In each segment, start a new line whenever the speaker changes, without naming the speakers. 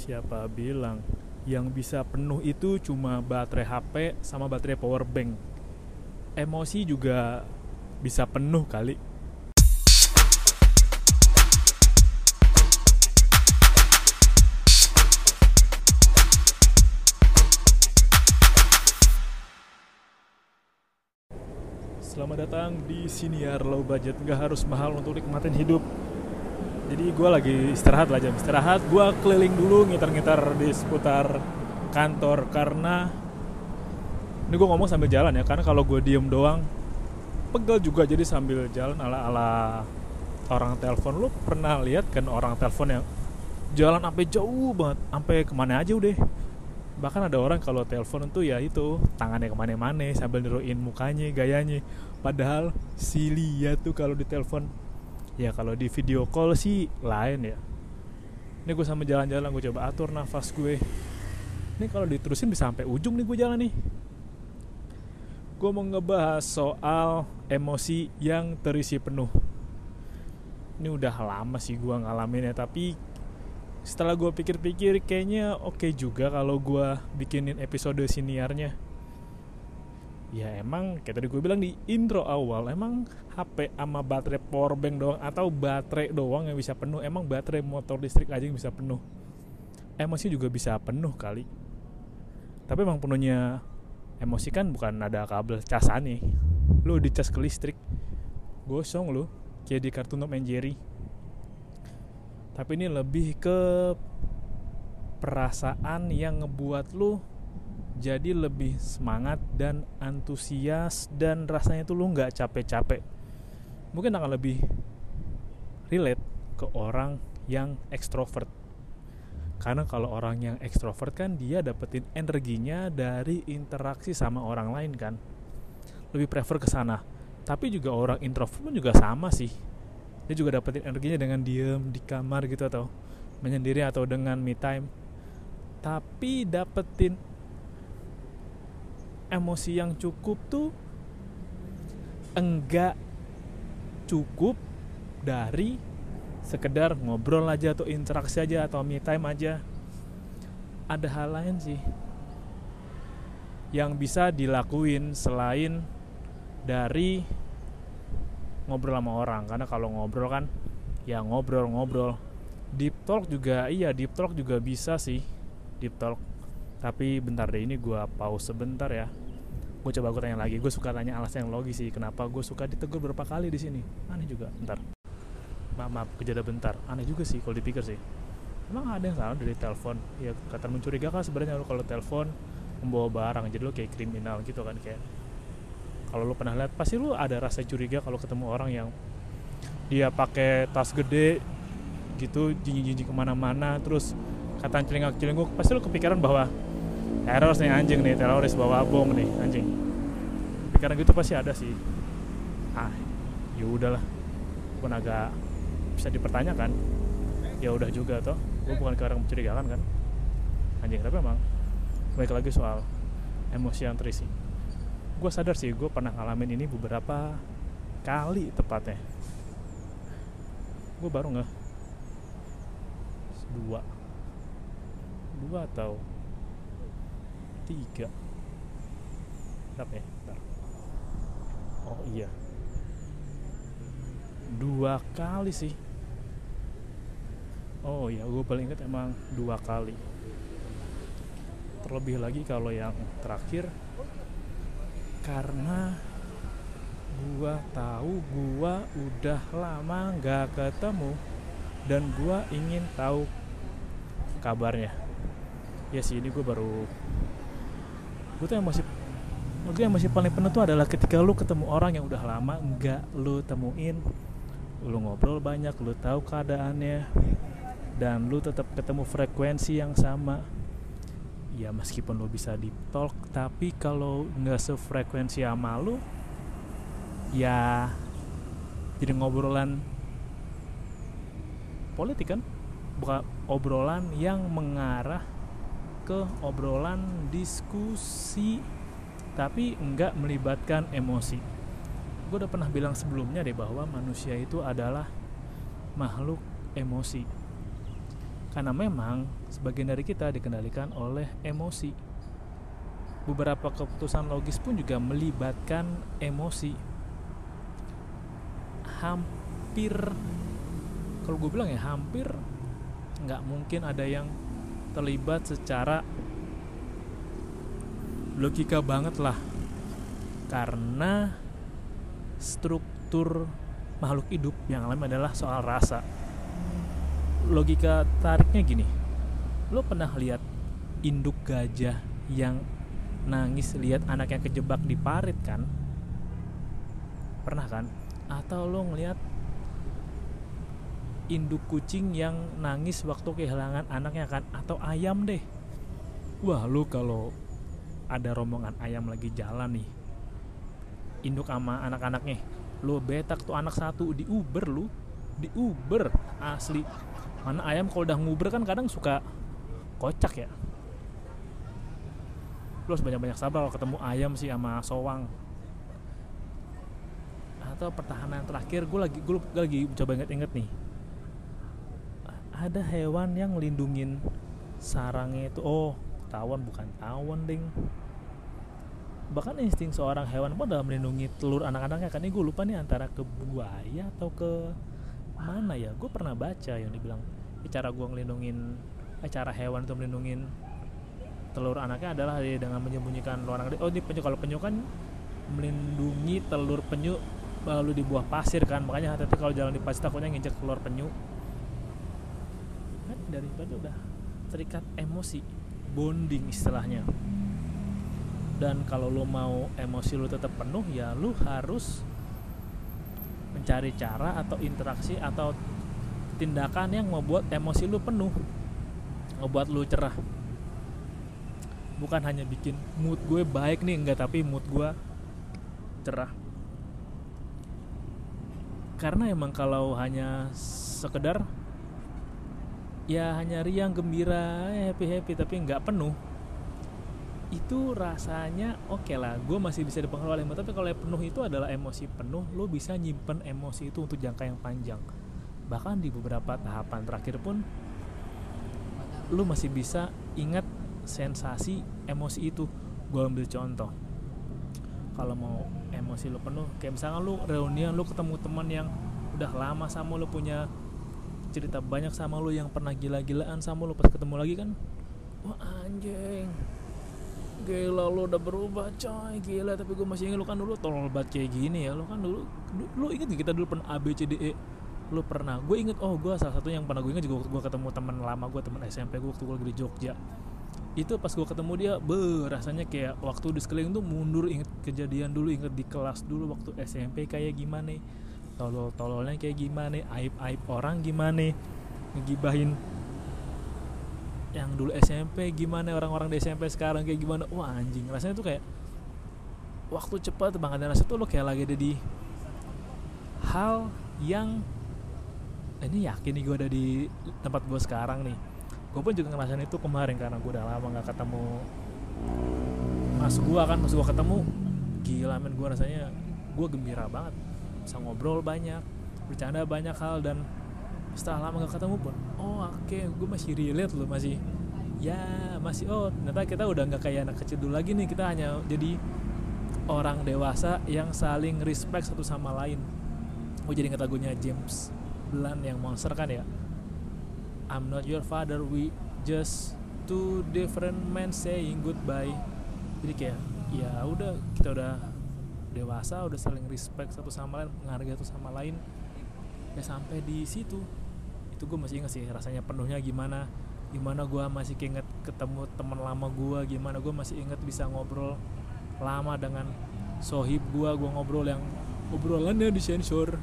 Siapa bilang yang bisa penuh itu cuma baterai HP sama baterai power bank. Emosi juga bisa penuh kali. Selamat datang di Siniar Low Budget Gak harus mahal untuk nikmatin hidup Jadi gue lagi istirahat lah jam istirahat. Gue keliling dulu ngitar-ngitar di seputar kantor Karena Ini gue ngomong sambil jalan ya Karena kalau gue diem doang Pegel juga. Jadi sambil jalan ala-ala Orang telepon. Lu pernah lihat kan orang telepon yang Jalan sampai jauh banget Sampai ke mana aja udah? Bahkan ada orang kalau telepon tuh ya itu tangannya ke mana-mana sambil niruin mukanya gayanya. Padahal si Lia tuh kalau di telepon ya kalau di video call sih lain ya. Ini gue sama jalan-jalan gue coba atur nafas gue. Ini kalau diterusin bisa sampai ujung nih gue jalan nih. Gue mau ngebahas soal emosi yang terisi penuh. Ini udah lama sih gue ngalamin ya tapi setelah gue pikir-pikir kayaknya oke okay juga kalau gue bikinin episode siniarnya ya emang kayak tadi gue bilang di intro awal emang HP sama baterai power bank doang atau baterai doang yang bisa penuh? Emang baterai motor listrik aja yang bisa penuh? Emosi juga bisa penuh kali. Tapi emang penuhnya emosi kan bukan ada kabel casan nih. Lu dicas ke listrik gosong lu kayak di kartun Tom and Jerry. Tapi ini lebih ke perasaan yang ngebuat lu jadi lebih semangat dan antusias dan rasanya tuh lu nggak capek-capek. Mungkin akan lebih relate ke orang yang ekstrovert. Karena kalau orang yang ekstrovert kan dia dapetin energinya dari interaksi sama orang lain kan. Lebih prefer ke sana. Tapi juga orang introvert pun juga sama sih. Dia juga dapetin energinya dengan diem di kamar gitu atau menyendiri atau dengan me time. Tapi dapetin emosi yang cukup tuh enggak cukup dari sekedar ngobrol aja atau interaksi aja atau me time aja. Ada hal lain sih yang bisa dilakuin selain dari ngobrol sama orang. Karena kalau ngobrol kan ya ngobrol-ngobrol. Deep talk juga iya deep talk juga bisa sih deep talk. Tapi bentar deh ini gue pause sebentar ya gue coba gue tanya lagi gue suka tanya alasan yang logis sih kenapa gue suka ditegur berapa kali di sini. Aneh juga bentar. Maaf maaf kejadian bentar. Aneh juga sih kalau dipikir sih. Emang ada yang salah dari telepon? Ya kata mencurigakan sebenarnya lo kalau telepon membawa barang jadi lo kayak kriminal gitu kan kayak kalau lu pernah lihat pasti lu ada rasa curiga kalau ketemu orang yang dia pakai tas gede gitu jinjing-jinjing ke mana-mana terus kata celingak celinguk pasti lu kepikiran bahwa teroris nih anjing nih teroris bawa bom nih anjing. Pikiran gitu pasti ada sih. Ah ya udahlah. Pun agak bisa dipertanyakan. Ya udah juga toh. Gue bukan ke orang mencurigakan kan. Anjing tapi emang baik lagi soal emosi yang terisi. Gue sadar sih gue pernah ngalamin ini beberapa kali tepatnya. Gue baru nggak dua. Dua atau tiga. Berapa ya? Oh iya. Dua kali sih. Oh iya. Gue paling inget emang dua kali. Terlebih lagi kalau yang terakhir karena gua tahu gua udah lama nggak ketemu dan gua ingin tahu kabarnya. Ya sih ini gue baru gue tuh yang masih gue yang masih paling penuh tuh adalah ketika lu ketemu orang yang udah lama nggak lu temuin lu ngobrol banyak lu tahu keadaannya dan lu tetap ketemu frekuensi yang sama. Ya meskipun lo bisa di talk tapi kalau nggak sefrekuensi sama lo ya jadi ngobrolan politik kan? Bukan obrolan yang mengarah ke obrolan diskusi tapi nggak melibatkan emosi. Gue udah pernah bilang sebelumnya deh bahwa manusia itu adalah makhluk emosi. Karena memang sebagian dari kita dikendalikan oleh emosi. Beberapa keputusan logis pun juga melibatkan emosi. Hampir kalau gue bilang ya hampir nggak mungkin ada yang terlibat secara logika banget lah. Karena struktur makhluk hidup yang lain adalah soal rasa. Logika tariknya gini. Lo pernah lihat induk gajah yang nangis lihat anaknya kejebak di parit kan? Pernah kan? Atau lo ngeliat induk kucing yang nangis waktu kehilangan anaknya kan? Atau ayam deh? Wah lu kalau ada rombongan ayam lagi jalan nih induk sama anak-anaknya lu betak tuh anak satu di Uber lu. Di Uber asli. Mana ayam kalau udah nguber kan kadang suka kocak ya. Lu harus banyak-banyak sabar kalau ketemu ayam sih sama sowang. Atau pertahanan terakhir gue lagi gue lagi coba inget-inget nih ada hewan yang lindungin sarangnya itu. Oh tawon bukan tawon ding. Bahkan insting seorang hewan pun dalam melindungi telur anak-anaknya kan. Ini gue lupa nih antara ke buaya atau ke mana ya. Gue pernah baca yang dibilang eh, cara gue ngelindungin eh, cara hewan itu melindungin telur anaknya adalah dengan menyembunyikan anak oh ini penyu kalau penyu kan melindungi telur penyu lalu di buah pasir kan. Makanya hati-hati kalau jalan di pasir takutnya nginjek telur penyu dari tadi udah terikat emosi bonding istilahnya. Dan kalau lo mau emosi lo tetap penuh ya lo harus mencari cara atau interaksi atau tindakan yang membuat emosi lo penuh ngebuat lo cerah. Bukan hanya bikin mood gue baik nih enggak tapi mood gue cerah. Karena emang kalau hanya sekedar ya hanya riang gembira happy happy tapi nggak penuh. Itu rasanya oke okay lah gue masih bisa dipengaruhi oleh tapi kalau penuh itu adalah emosi penuh lo bisa nyimpen emosi itu untuk jangka yang panjang. Bahkan di beberapa tahapan terakhir pun lo masih bisa ingat sensasi emosi itu. Gue ambil contoh. Kalau mau emosi lo penuh kayak misalnya lo reunian lo ketemu teman yang udah lama sama lo punya cerita banyak sama lu yang pernah gila-gilaan sama lu pas ketemu lagi kan? Wah anjing. Gila lu udah berubah coy. Gila tapi gue masih ingat lu kan dulu tolol banget kayak gini ya. Lu kan dulu lu inget gak kita dulu pernah A B C D E? Lu pernah. Gue inget oh gue salah satu yang pernah gue inget juga waktu gue ketemu teman lama gue teman SMP gue waktu gue lagi di Jogja. Itu pas gue ketemu dia be rasanya kayak waktu di sekeliling tuh mundur inget kejadian dulu inget di kelas dulu waktu SMP kayak gimana tolol-tololnya kayak gimana aib-aib orang gimana ngegibahin yang dulu SMP gimana orang-orang di SMP sekarang kayak gimana. Wah anjing rasanya tuh kayak waktu cepat banget dan rasanya tuh lo kayak lagi ada di hal yang ini yakin nih gue ada di tempat gue sekarang nih. Gue pun juga ngerasain itu kemarin karena gue udah lama nggak ketemu mas gue kan mas gue ketemu gila men gue rasanya gue gembira banget bisa ngobrol banyak bercanda banyak hal dan setelah lama gak ketemu pun oh oke okay, gue masih relate loh masih ya masih oh ternyata kita udah nggak kayak anak kecil dulu lagi nih kita hanya jadi orang dewasa yang saling respect satu sama lain. Gue jadi inget lagunya James Blunt yang monster kan ya? I'm not your father we just two different men saying goodbye. Jadi kayak ya udah kita udah dewasa udah saling respect satu sama lain menghargai satu sama lain ya sampai di situ. Itu gue masih inget sih rasanya penuhnya gimana gimana gue masih inget ketemu teman lama gue gimana gue masih inget bisa ngobrol lama dengan sohib gue gue ngobrol yang obrolannya di sensor.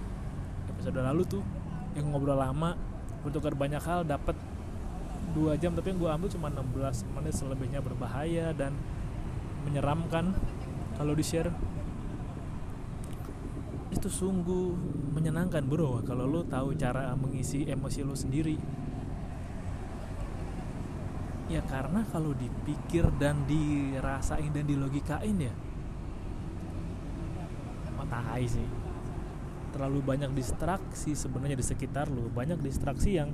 Episode lalu tuh yang ngobrol lama bertukar banyak hal dapat dua jam. Tapi yang gue ambil cuma 16 menit selebihnya berbahaya dan menyeramkan kalau di share itu sungguh menyenangkan bro. Kalau lo tahu cara mengisi emosi lo sendiri. Ya karena kalau dipikir dan dirasain dan dilogikain ya matahari sih. Terlalu banyak distraksi sebenarnya di sekitar lo banyak distraksi yang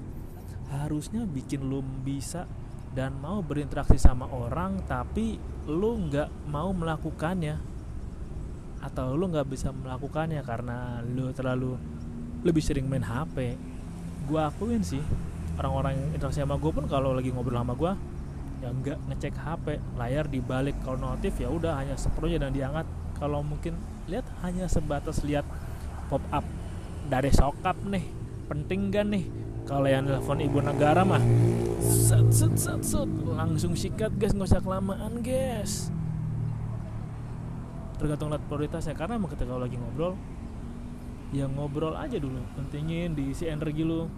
harusnya bikin lu bisa dan mau berinteraksi sama orang tapi lu nggak mau melakukannya atau lu nggak bisa melakukannya karena lu terlalu lebih sering main HP gue akuin sih orang-orang yang interaksi sama gue pun kalau lagi ngobrol sama gue ya nggak ngecek HP layar dibalik kalau notif ya udah hanya sepenuhnya dan diangkat kalau mungkin lihat hanya sebatas lihat pop up dari sokap nih penting gak nih? Kalau yang telepon ibu negara mah set set set set langsung sikat guys nggak usah kelamaan guys tergantung lihat prioritasnya. Karena emang ketika lagi ngobrol ya ngobrol aja dulu. Pentingin diisi energi lu.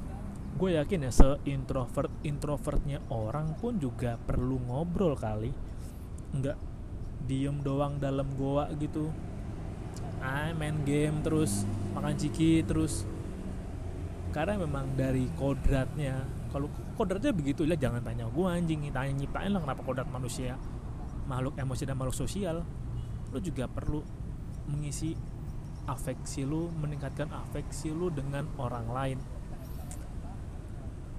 Gue yakin ya se introvert introvertnya orang pun juga perlu ngobrol kali. Nggak diem doang dalam goa gitu. Ah main game terus makan ciki terus. Karena memang dari kodratnya kalau kodratnya begitu lah jangan tanya gue anjing tanya nyiptain lah kenapa kodrat manusia makhluk emosi dan makhluk sosial lu juga perlu mengisi afeksi lu meningkatkan afeksi lu dengan orang lain.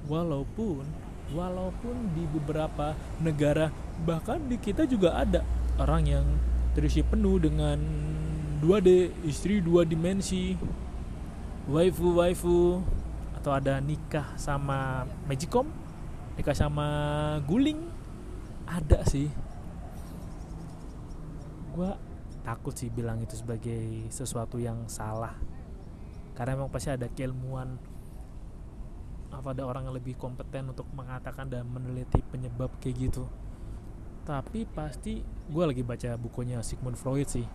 Walaupun walaupun di beberapa negara bahkan di kita juga ada orang yang terisi penuh dengan 2D istri dua dimensi waifu waifu atau ada nikah sama magicom nikah sama guling ada sih. Gue takut sih bilang itu sebagai sesuatu yang salah. Karena emang pasti ada keilmuan apa ada orang yang lebih kompeten untuk mengatakan dan meneliti penyebab kayak gitu. Tapi pasti gue lagi baca bukunya Sigmund Freud sih.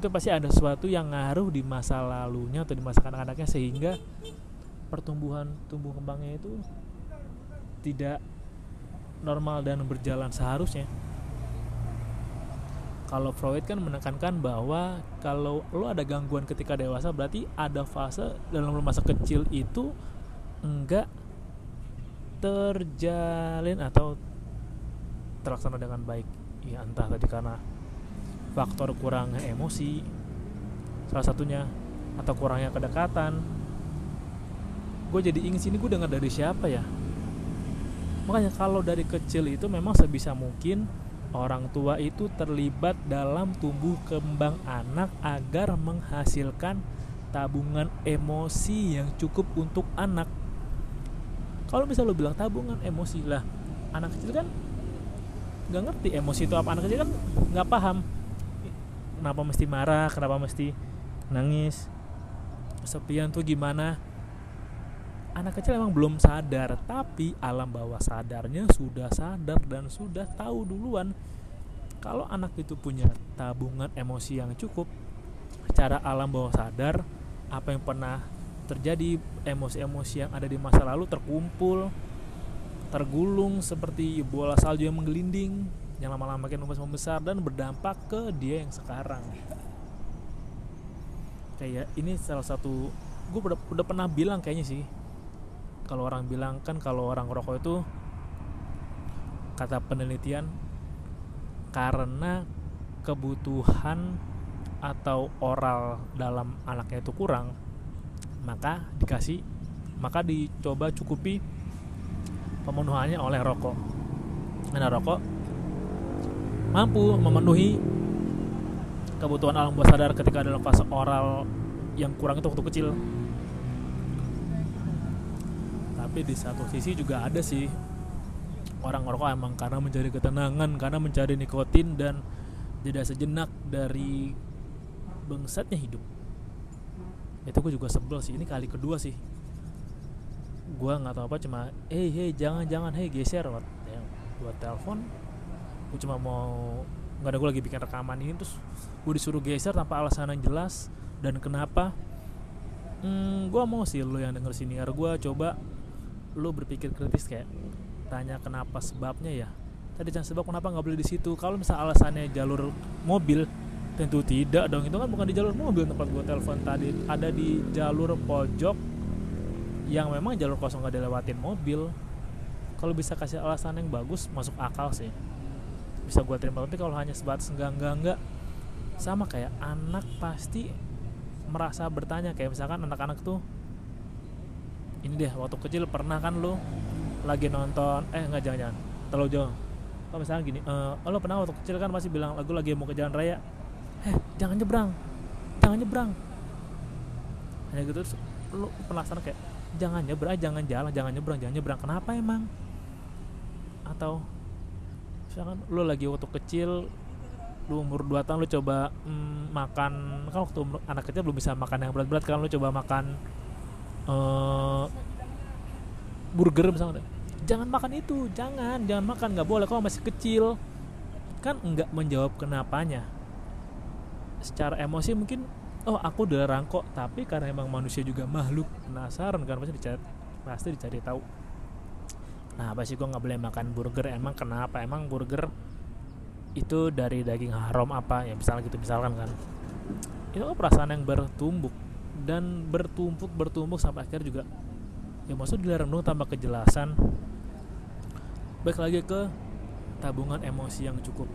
Itu pasti ada sesuatu yang ngaruh di masa lalunya atau di masa kanak-kanaknya sehingga pertumbuhan tumbuh kembangnya itu tidak normal dan berjalan seharusnya kalau Freud kan menekankan bahwa kalau lo ada gangguan ketika dewasa berarti ada fase dalam masa kecil itu enggak terjalin atau terlaksana dengan baik. Ya entah tadi karena faktor kurangnya emosi salah satunya atau kurangnya kedekatan. Gue jadi ingin sini gue dengar dari siapa ya? Makanya kalau dari kecil itu memang sebisa mungkin orang tua itu terlibat dalam tumbuh kembang anak agar menghasilkan tabungan emosi yang cukup untuk anak. Kalau misalnya lo bilang tabungan emosi lah anak kecil kan nggak ngerti emosi itu apa. Anak kecil kan nggak paham. Kenapa mesti marah? Kenapa mesti nangis? Kesepian tuh gimana anak kecil emang belum sadar tapi alam bawah sadarnya sudah sadar dan sudah tahu duluan. Kalau anak itu punya tabungan emosi yang cukup secara alam bawah sadar apa yang pernah terjadi emosi-emosi yang ada di masa lalu terkumpul tergulung seperti bola salju yang menggelinding yang lama-lama makin membesar dan berdampak ke dia yang sekarang. Kayak ini salah satu gue udah, udah pernah bilang kayaknya sih kalau orang bilang kan kalau orang rokok itu kata penelitian karena kebutuhan atau oral dalam anaknya itu kurang maka dikasih maka dicoba cukupi pemenuhannya oleh rokok. Karena rokok mampu memenuhi kebutuhan alam bawah sadar ketika dalam fase oral yang kurang itu waktu kecil tapi di satu sisi juga ada sih. Orang rokok emang karena mencari ketenangan karena mencari nikotin dan tidak sejenak dari bangsatnya hidup. Itu gue juga sebel sih. Ini kali kedua sih. Gue nggak tahu apa cuma hey hey jangan jangan hey geser. Buat yang buat telepon gue cuma mau nggak ada gue lagi bikin rekaman ini terus gue disuruh geser tanpa alasan yang jelas. Dan kenapa? Hmm, gue mau sih lo yang denger siniar gue coba lu berpikir kritis kayak tanya kenapa sebabnya ya? Tadi jangan sebab kenapa nggak boleh di situ. Kalau misal alasannya jalur mobil tentu tidak dong. Itu kan bukan di jalur mobil tempat gue telepon tadi. Ada di jalur pojok yang memang jalur kosong nggak dilewatin mobil. Kalau bisa kasih alasan yang bagus masuk akal sih. Bisa gue terima. Tapi kalau hanya sebatas enggak enggak enggak sama kayak anak pasti merasa bertanya. Kayak misalkan anak-anak tuh ini deh waktu kecil pernah kan lo lagi nonton eh nggak jangan jangan terlalu jauh kalau misalnya gini uh, lo pernah waktu kecil kan masih bilang lagu lagi mau ke jalan raya eh jangan nyebrang jangan nyebrang. Hanya gitu terus lo penasaran kayak jangan nyebrang jangan jalan jangan nyebrang jangan nyebrang. Kenapa emang? Atau misalkan lo lagi waktu kecil lu umur 2 tahun lu coba mm, makan kan waktu anak kecil belum bisa makan yang berat-berat kan lu coba makan uh, burger misalnya jangan makan itu jangan jangan makan nggak boleh. Kalau masih kecil kan nggak menjawab kenapanya. Secara emosi mungkin oh aku udah rangkok tapi karena emang manusia juga makhluk penasaran kan pasti dicari pasti dicari tahu. Nah apa sih gue nggak boleh makan burger? Emang kenapa? Emang burger itu dari daging haram apa? Ya misalnya gitu misalkan kan. Itu perasaan yang bertumbuk dan bertumpuk bertumbuk sampai akhir juga ya maksud dilarang tambah kejelasan. Baik lagi ke tabungan emosi yang cukup.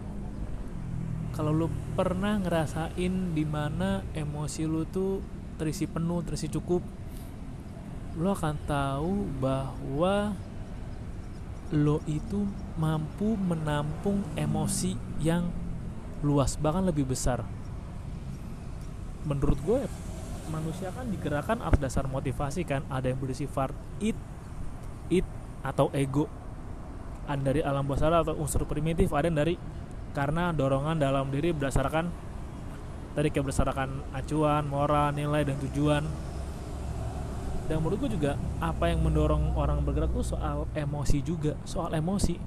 Kalau lu pernah ngerasain di mana emosi lu tuh terisi penuh terisi cukup lo akan tahu bahwa lo itu mampu menampung emosi yang luas bahkan lebih besar. Menurut gue manusia kan digerakkan atas dasar motivasi kan. Ada yang bersifat it it atau ego. Ada dari alam bawah sadar atau unsur primitif ada yang dari karena dorongan dalam diri berdasarkan tadi kayak berdasarkan acuan moral nilai dan tujuan. Dan menurut gue juga apa yang mendorong orang bergerak tuh soal emosi juga soal emosi.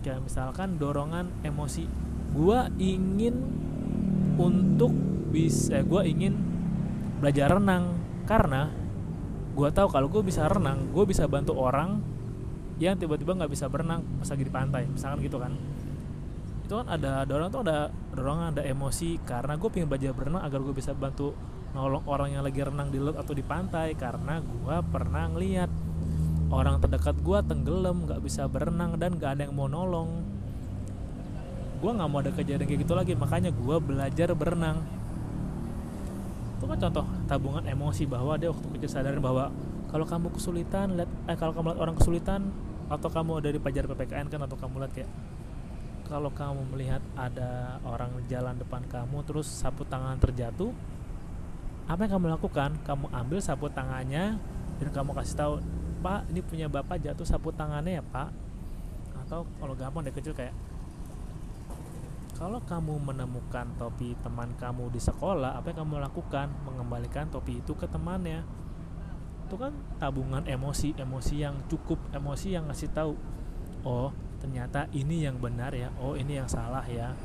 Kayak misalkan dorongan emosi. Gue ingin untuk bisa eh, gue ingin belajar renang. Karena gue tahu kalau gue bisa renang gue bisa bantu orang yang tiba-tiba nggak bisa berenang pas lagi di pantai. Misalkan gitu kan. Itu kan ada dorong tuh ada dorongan ada emosi. Karena gue pengen belajar berenang agar gue bisa bantu nolong orang yang lagi renang di laut atau di pantai. Karena gue pernah ngeliat orang terdekat gue tenggelam nggak bisa berenang dan gak ada yang mau nolong. Gue nggak mau ada kejadian kayak gitu lagi. Makanya gue belajar berenang itu kan contoh tabungan emosi bahwa dia waktu kecil sadarin bahwa kalau kamu kesulitan lihat eh kalau kamu lihat orang kesulitan atau kamu ada di pajar ppkn kan atau kamu lihat kayak kalau kamu melihat ada orang jalan depan kamu terus sapu tangan terjatuh apa yang kamu lakukan? Kamu ambil sapu tangannya dan kamu kasih tahu pak ini punya bapak jatuh sapu tangannya ya pak. Atau kalau gampang dari kecil kayak kalau kamu menemukan topi teman kamu di sekolah apa yang kamu lakukan? Mengembalikan topi itu ke temannya. Itu kan tabungan emosi emosi yang cukup emosi yang ngasih tahu oh ternyata ini yang benar ya. Oh ini yang salah ya.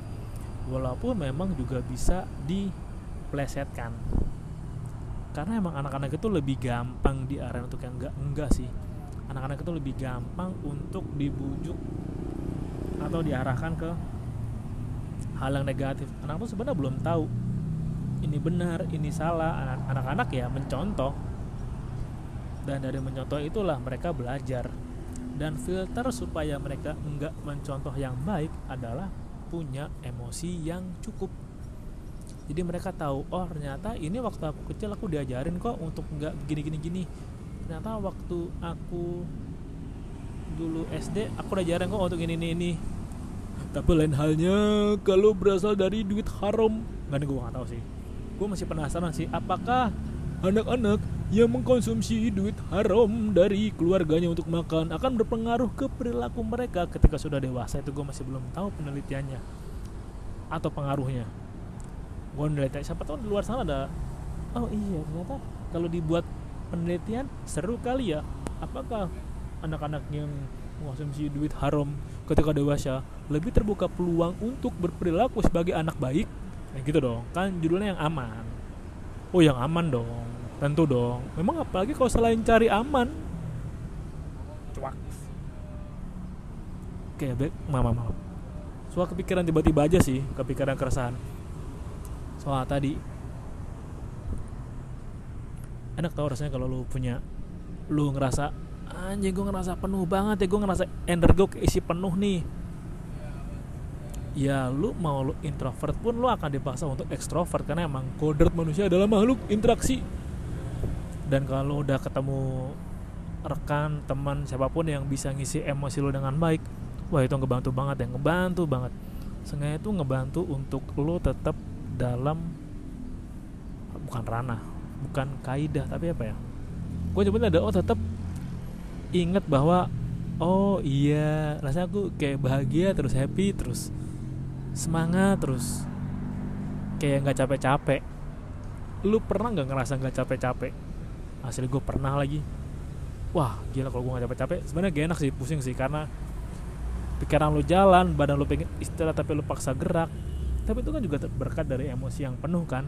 Walaupun memang juga bisa diplesetkan. Karena emang anak-anak itu lebih gampang di area untuk yang enggak enggak sih. Anak-anak itu lebih gampang untuk dibujuk atau diarahkan ke hal yang negatif. Anak tuh sebenarnya belum tahu ini benar ini salah. Anak-anak ya mencontoh. Dan dari mencontoh itulah mereka belajar. Dan filter supaya mereka enggak mencontoh yang baik adalah punya emosi yang cukup. Jadi mereka tahu oh ternyata ini waktu aku kecil aku diajarin kok untuk nggak gini gini gini. Ternyata waktu aku dulu SD aku diajarin kok untuk ini ini ini tapi lain halnya kalau berasal dari duit haram. Nggak gue nggak tahu sih. Gue masih penasaran sih apakah anak-anak yang mengkonsumsi duit haram dari keluarganya untuk makan akan berpengaruh ke perilaku mereka ketika sudah dewasa? Itu gue masih belum tahu penelitiannya atau pengaruhnya. Gue neliti siapa tahu di luar sana ada. Oh iya ternyata kalau dibuat penelitian seru kali ya. Apakah anak-anak yang mengkonsumsi duit haram ketika dewasa lebih terbuka peluang untuk berperilaku sebagai anak baik. Gitu dong. Kan judulnya yang aman. Oh yang aman dong. Tentu dong. Memang apalagi kalau selain cari aman. Cuak. Oke baik mama mama soal kepikiran tiba-tiba aja sih. Kepikiran keresahan. Soal tadi. Enak tau rasanya kalau lu punya lu ngerasa anjing gue ngerasa penuh banget ya gue ngerasa energi gue isi penuh nih. Ya lu mau lu introvert pun lu akan dipaksa untuk ekstrovert karena emang kodrat manusia adalah makhluk interaksi. Dan kalau udah ketemu rekan teman siapa pun yang bisa ngisi emosi lo dengan baik wah itu ngebantu banget ya ngebantu banget. Sengaja itu ngebantu untuk lo tetap dalam bukan ranah bukan kaidah tapi apa ya? Gue coba ada oh tetap inget bahwa oh iya rasanya aku kayak bahagia terus happy terus semangat terus kayak nggak capek-capek. Lu pernah nggak ngerasa nggak capek-capek? Asli gue pernah lagi. Wah gila kalau gue nggak capek-capek sebenarnya gak enak sih pusing sih karena pikiran lu jalan badan lu pengen istirahat tapi lu paksa gerak. Tapi itu kan juga berkat dari emosi yang penuh kan.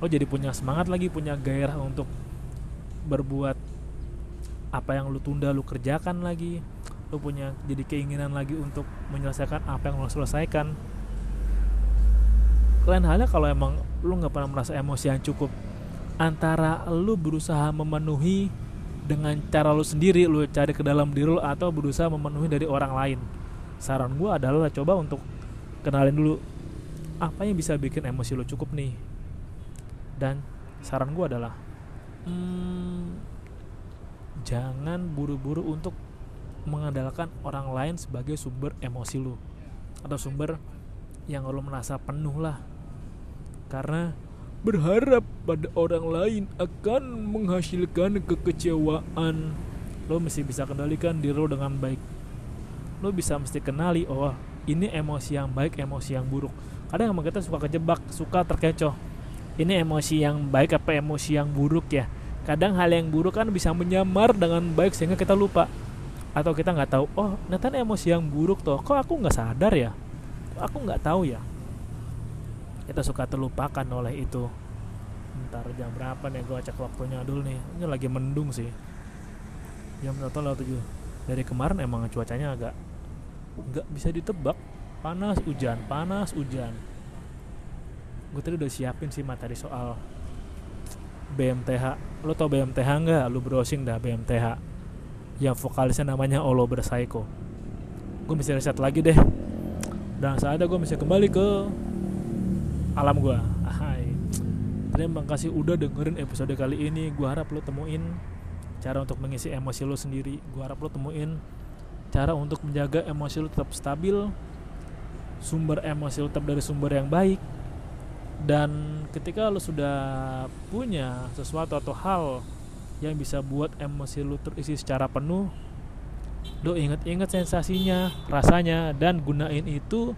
Lo jadi punya semangat lagi punya gairah untuk berbuat apa yang lu tunda lu kerjakan lagi. Lu punya jadi keinginan lagi untuk menyelesaikan apa yang lu selesaikan. Lain halnya kalau emang lu nggak pernah merasa emosi yang cukup antara lu berusaha memenuhi dengan cara lu sendiri lu cari ke dalam diri lu atau berusaha memenuhi dari orang lain. Saran gue adalah coba untuk kenalin dulu apa yang bisa bikin emosi lu cukup nih? Dan saran gue adalah hmm, jangan buru-buru untuk mengandalkan orang lain sebagai sumber emosi lu atau sumber yang lu merasa penuh lah. Karena berharap pada orang lain akan menghasilkan kekecewaan. Lo mesti bisa kendalikan diri lo dengan baik. Lo bisa mesti kenali oh ini emosi yang baik emosi yang buruk. Kadang emang kita suka kejebak suka terkecoh. Ini emosi yang baik apa emosi yang buruk ya kadang hal yang buruk kan bisa menyamar dengan baik sehingga kita lupa. Atau kita nggak tahu oh ternyata emosi yang buruk toh kok aku nggak sadar ya? Aku nggak tahu ya? Kita suka terlupakan oleh itu. Ntar jam berapa nih gue cek waktunya dulu nih. Ini lagi mendung sih. Jam satu lewat tujuh? Dari kemarin emang cuacanya agak nggak bisa ditebak. Panas hujan panas hujan. Gue tadi udah siapin sih materi soal BMTH lo tau BMTH nggak? Lo browsing dah BMTH yang vokalisnya namanya Olo Bersaiko gue mesti riset lagi deh. Dan saat gue mesti kembali ke alam gue Hai. Terima kasih udah dengerin episode kali ini. Gue harap lo temuin cara untuk mengisi emosi lo sendiri. Gue harap lo temuin cara untuk menjaga emosi lo tetap stabil. Sumber emosi lo tetap dari sumber yang baik dan ketika lo sudah punya sesuatu atau hal yang bisa buat emosi lo terisi secara penuh lo inget-inget sensasinya rasanya dan gunain itu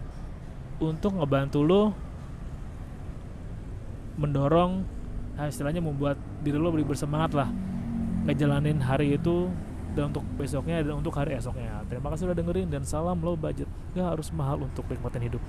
untuk ngebantu lo mendorong nah istilahnya membuat diri lo lebih bersemangat lah ngejalanin hari itu dan untuk besoknya dan untuk hari esoknya. Terima kasih udah dengerin dan salam low budget. Gak harus mahal untuk nikmatin hidup